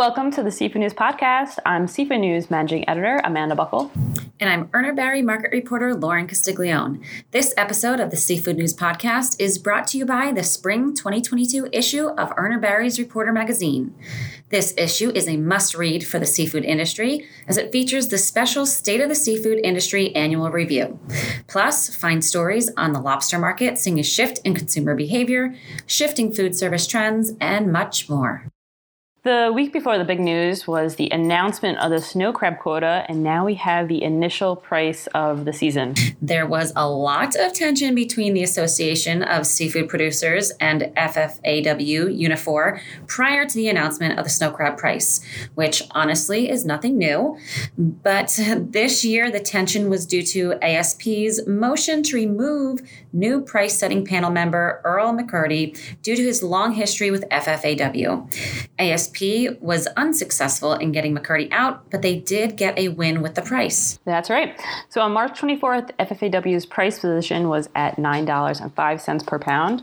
Welcome to the Seafood News Podcast. I'm Seafood News Managing Editor Amanda Buckle. And I'm Urner Barry Market Reporter Lauren Castiglione. This episode of the Seafood News Podcast is brought to you by the Spring 2022 issue of Urner Barry's Reporter magazine. This issue is a must read for the seafood industry as it features the special State of the Seafood Industry annual review. Plus, find stories on the lobster market seeing a shift in consumer behavior, shifting food service trends, and much more. The week before the big news was the announcement of the snow crab quota, and now we have the initial price of the season. There was a lot of tension between the Association of Seafood Producers and FFAW Unifor prior to the announcement of the snow crab price, which honestly is nothing new. But this year, the tension was due to ASP's motion to remove new price setting panel member Earl McCurdy due to his long history with FFAW. ASP was unsuccessful in getting McCurdy out, but they did get a win with the price. That's right. So on March 24th, FFAW's price position was at $9.05 per pound.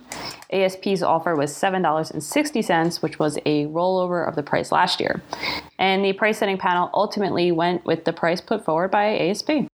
ASP's offer was $7.60, which was a rollover of the price last year. And the price setting panel ultimately went with the price put forward by ASP.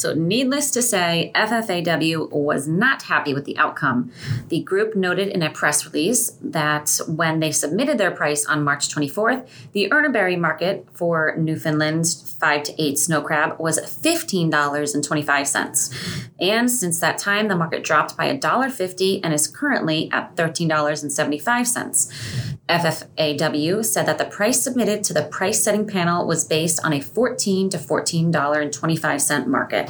So, needless to say, FFAW was not happy with the outcome. The group noted in a press release that when they submitted their price on March 24th, the Urner Barry market for Newfoundland's 5 to 8 snow crab was $15.25. And since that time, the market dropped by $1.50 and is currently at $13.75. FFAW said that the price submitted to the price setting panel was based on a $14 to $14.25 market.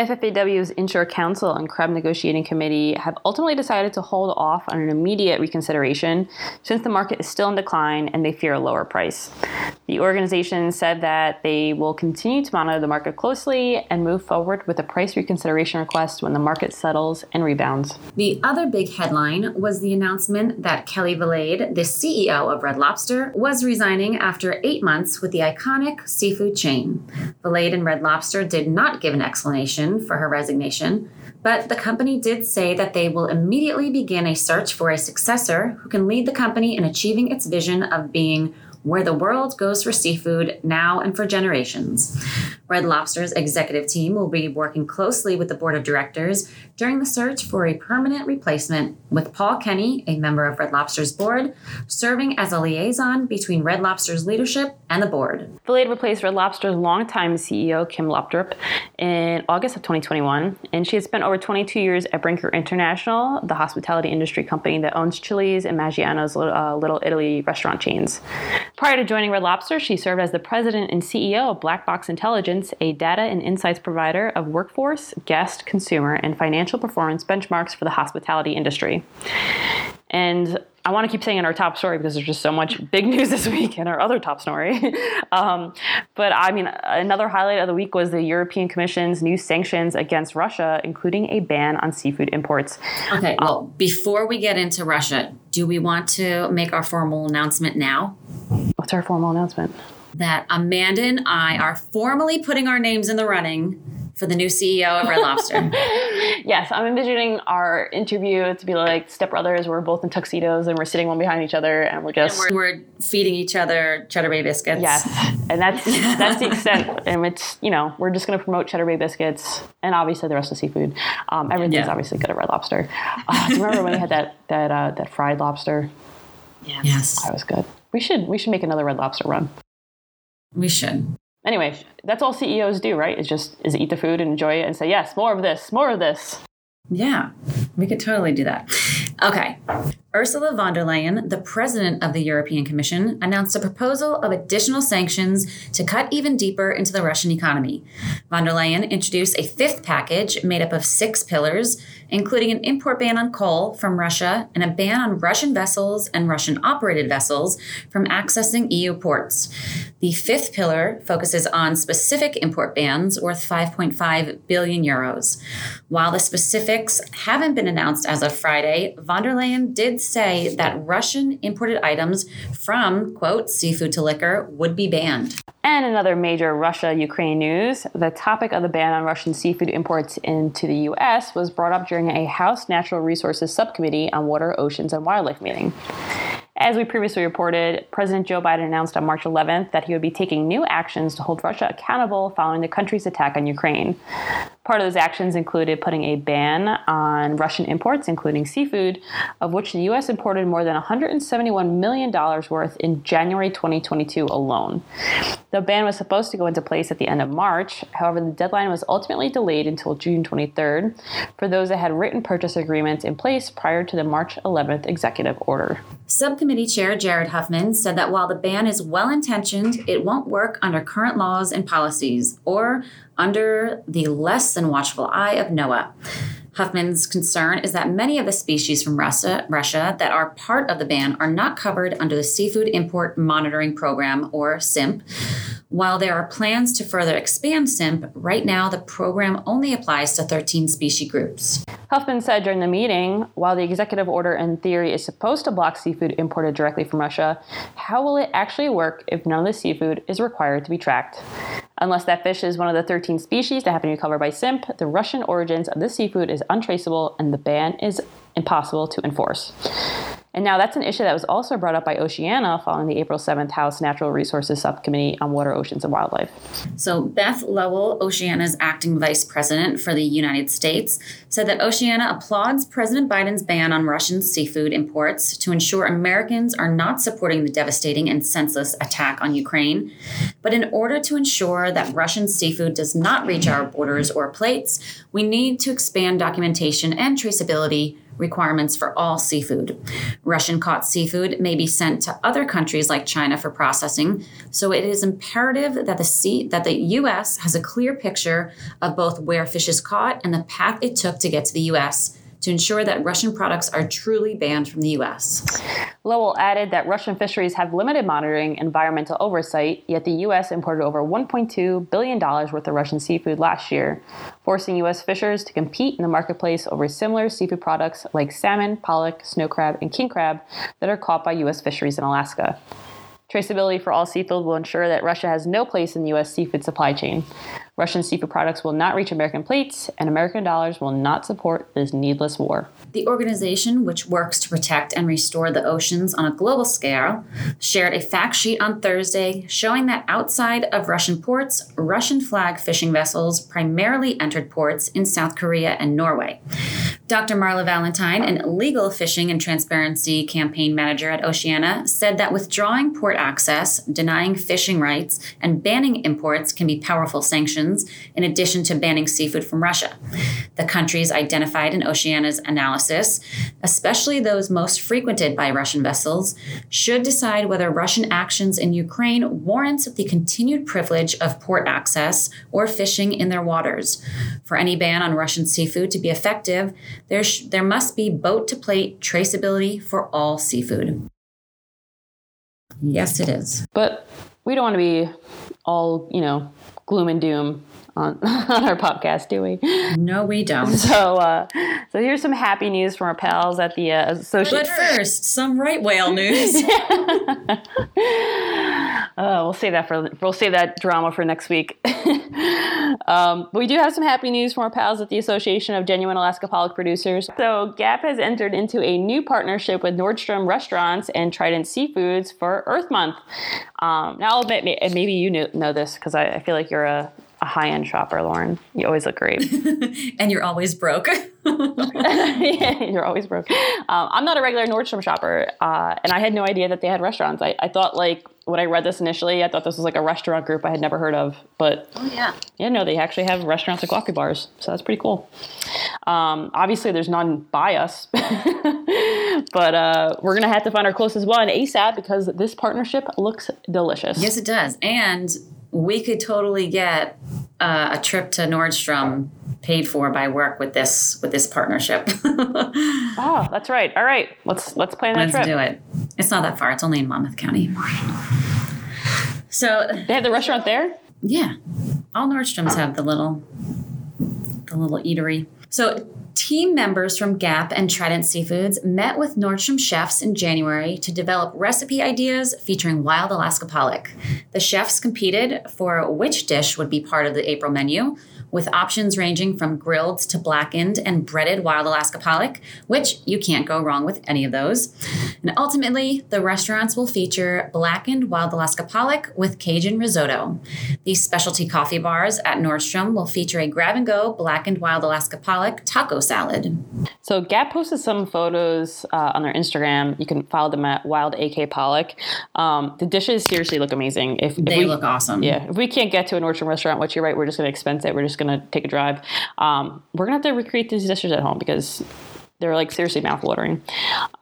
FFAW's Inshore Council and Crab Negotiating Committee have ultimately decided to hold off on an immediate reconsideration since the market is still in decline and they fear a lower price. The organization said that they will continue to monitor the market closely and move forward with a price reconsideration request when the market settles and rebounds. The other big headline was the announcement that Kelly Valade, the CEO of Red Lobster, was resigning after eight months with the iconic seafood chain. Valade and Red Lobster did not give an explanation for her resignation, but the company did say that they will immediately begin a search for a successor who can lead the company in achieving its vision of being where the world goes for seafood now and for generations. Red Lobster's executive team will be working closely with the board of directors during the search for a permanent replacement, with Paul Kenny, a member of Red Lobster's board, serving as a liaison between Red Lobster's leadership and the board. Valade replaced Red Lobster's longtime CEO, Kim Lopdrup, in August of 2021, and she has spent over 22 years at Brinker International, the hospitality industry company that owns Chili's and Maggiano's uh, Little Italy restaurant chains. Prior to joining Red Lobster, she served as the president and CEO of Black Box Intelligence, a data and insights provider of workforce, guest, consumer, and financial performance benchmarks for the hospitality industry. And I want to keep saying in our top story because there's just so much big news this week in our other top story. um, but I mean, another highlight of the week was the European Commission's new sanctions against Russia, including a ban on seafood imports. Okay, well, um, before we get into Russia, do we want to make our formal announcement now? What's our formal announcement? That Amanda and I are formally putting our names in the running for the new CEO of Red Lobster. yes, I'm envisioning our interview to be like Step Brothers. We're both in tuxedos and we're sitting one behind each other and we're just and we're, we're, feeding each other Cheddar Bay biscuits. Yes, and that's that's the extent. And it's you know we're just going to promote Cheddar Bay biscuits and obviously the rest of seafood. Um, everything's yeah. obviously good at Red Lobster. Uh, do you remember when we had that that uh, that fried lobster? Yeah. Yes, that was good. We should we should make another Red Lobster run. We should anyway, that's all CEOs do, right? Is just is eat the food and enjoy it and say, yes, more of this, more of this. Yeah, we could totally do that. Okay. Ursula von der Leyen, the president of the European Commission, announced a proposal of additional sanctions to cut even deeper into the Russian economy. Von der Leyen introduced a fifth package made up of six pillars, including an import ban on coal from Russia and a ban on Russian vessels and Russian operated vessels from accessing EU ports. The fifth pillar focuses on specific import bans worth 5.5 billion euros. While the specifics haven't been announced as of Friday, von der Leyen did say that Russian imported items from, quote, seafood to liquor would be banned. And another major Russia Ukraine news the topic of the ban on Russian seafood imports into the U.S. was brought up during a House Natural Resources Subcommittee on Water, Oceans, and Wildlife meeting. As we previously reported, President Joe Biden announced on March 11th that he would be taking new actions to hold Russia accountable following the country's attack on Ukraine. Part of those actions included putting a ban on Russian imports, including seafood, of which the U.S. imported more than $171 million worth in January 2022 alone. The ban was supposed to go into place at the end of March. However, the deadline was ultimately delayed until June 23rd for those that had written purchase agreements in place prior to the March 11th executive order. Subcommittee Chair Jared Huffman said that while the ban is well intentioned, it won't work under current laws and policies or under the less than watchful eye of NOAA. Huffman's concern is that many of the species from Russia, Russia that are part of the ban are not covered under the Seafood Import Monitoring Program, or SIMP. While there are plans to further expand SIMP, right now the program only applies to 13 species groups. Huffman said during the meeting while the executive order in theory is supposed to block seafood imported directly from Russia, how will it actually work if none of the seafood is required to be tracked? Unless that fish is one of the 13 species that have be covered by SIMP, the Russian origins of this seafood is untraceable and the ban is impossible to enforce. And now that's an issue that was also brought up by Oceana following the April 7th House Natural Resources Subcommittee on Water, Oceans, and Wildlife. So, Beth Lowell, Oceana's acting vice president for the United States, said that Oceana applauds President Biden's ban on Russian seafood imports to ensure Americans are not supporting the devastating and senseless attack on Ukraine. But in order to ensure that Russian seafood does not reach our borders or plates, we need to expand documentation and traceability requirements for all seafood. Russian caught seafood may be sent to other countries like China for processing, so it is imperative that the sea, that the US has a clear picture of both where fish is caught and the path it took to get to the US to ensure that Russian products are truly banned from the U.S. Lowell added that Russian fisheries have limited monitoring and environmental oversight, yet the U.S. imported over $1.2 billion worth of Russian seafood last year, forcing U.S. fishers to compete in the marketplace over similar seafood products like salmon, pollock, snow crab, and king crab that are caught by U.S. fisheries in Alaska. Traceability for all seafood will ensure that Russia has no place in the U.S. seafood supply chain. Russian seafood products will not reach American plates, and American dollars will not support this needless war. The organization, which works to protect and restore the oceans on a global scale, shared a fact sheet on Thursday showing that outside of Russian ports, Russian flag fishing vessels primarily entered ports in South Korea and Norway. Dr. Marla Valentine, an legal fishing and transparency campaign manager at Oceana, said that withdrawing port access, denying fishing rights, and banning imports can be powerful sanctions, in addition to banning seafood from Russia. The countries identified in Oceana's analysis, especially those most frequented by Russian vessels, should decide whether Russian actions in Ukraine warrant the continued privilege of port access or fishing in their waters. For any ban on Russian seafood to be effective, there, sh- there must be boat to plate traceability for all seafood. Yes, it is. But we don't want to be all, you know, gloom and doom on, on our podcast, do we? No, we don't. So, uh, so here's some happy news from our pals at the uh, Associated. But first, some right whale news. Uh, we'll save that for we'll save that drama for next week. um, but we do have some happy news from our pals at the Association of Genuine Alaska Pollock Producers. So GAPP has entered into a new partnership with Nordstrom Restaurants and Trident Seafoods for Earth Month. Um, now I'll admit, maybe you know, know this because I, I feel like you're a a high end shopper, Lauren. You always look great. and you're always broke. yeah, you're always broke. Um, I'm not a regular Nordstrom shopper, uh, and I had no idea that they had restaurants. I, I thought, like, when I read this initially, I thought this was like a restaurant group I had never heard of. But oh, yeah. Yeah, no, they actually have restaurants and coffee bars. So that's pretty cool. Um, obviously, there's none by us, but uh, we're going to have to find our closest one ASAP because this partnership looks delicious. Yes, it does. And we could totally get uh, a trip to Nordstrom paid for by work with this with this partnership. oh, that's right. All right, let's let's plan that let's trip. do it. It's not that far. It's only in Monmouth County. So they have the restaurant there. Yeah, all Nordstroms have the little the little eatery. So Team members from GAPP and Trident Seafoods met with Nordstrom chefs in January to develop recipe ideas featuring wild Alaska pollock. The chefs competed for which dish would be part of the April menu, with options ranging from grilled to blackened and breaded wild Alaska pollock, which you can't go wrong with any of those. And ultimately, the restaurants will feature blackened wild Alaska pollock with Cajun risotto. These specialty coffee bars at Nordstrom will feature a grab and go blackened wild Alaska pollock taco salad. So GAPP posted some photos uh, on their Instagram. You can follow them at Wild AK Pollock. Um, the dishes seriously look amazing. If, if They we, look awesome. Yeah, if we can't get to a Nordstrom restaurant, which you're right, we're just going to expense it. We're just going to take a drive. Um, we're going to have to recreate these dishes at home because they're like seriously mouthwatering.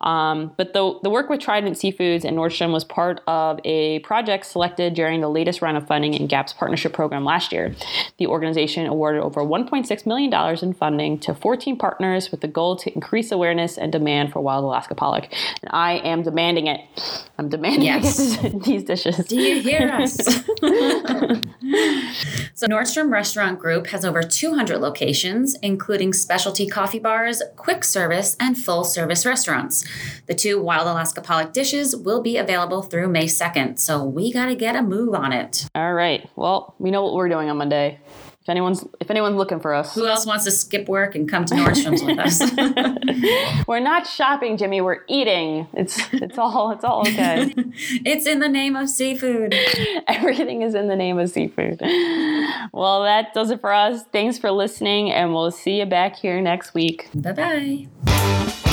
Um, but the, the work with Trident Seafoods and Nordstrom was part of a project selected during the latest round of funding in GAPP's partnership program last year. The organization awarded over $1.6 million in funding to 14 partners with the goal to increase awareness and demand for wild Alaska pollock. And I am demanding it. I'm demanding Yes. these dishes. Do you hear us? so, Nordstrom Restaurant Group has over 200 locations, including specialty coffee bars, quick service, and full service restaurants. The two Wild Alaska Pollock dishes will be available through May 2nd, so we got to get a move on it. All right. Well, we know what we're doing on Monday. If anyone's if anyone's looking for us, Who else wants to skip work and come to Nordstrom's with us? we're not shopping, Jimmy. We're eating. It's it's all it's all okay. it's in the name of seafood. Everything is in the name of seafood. Well, that does it for us. Thanks for listening, and we'll see you back here next week. Bye bye.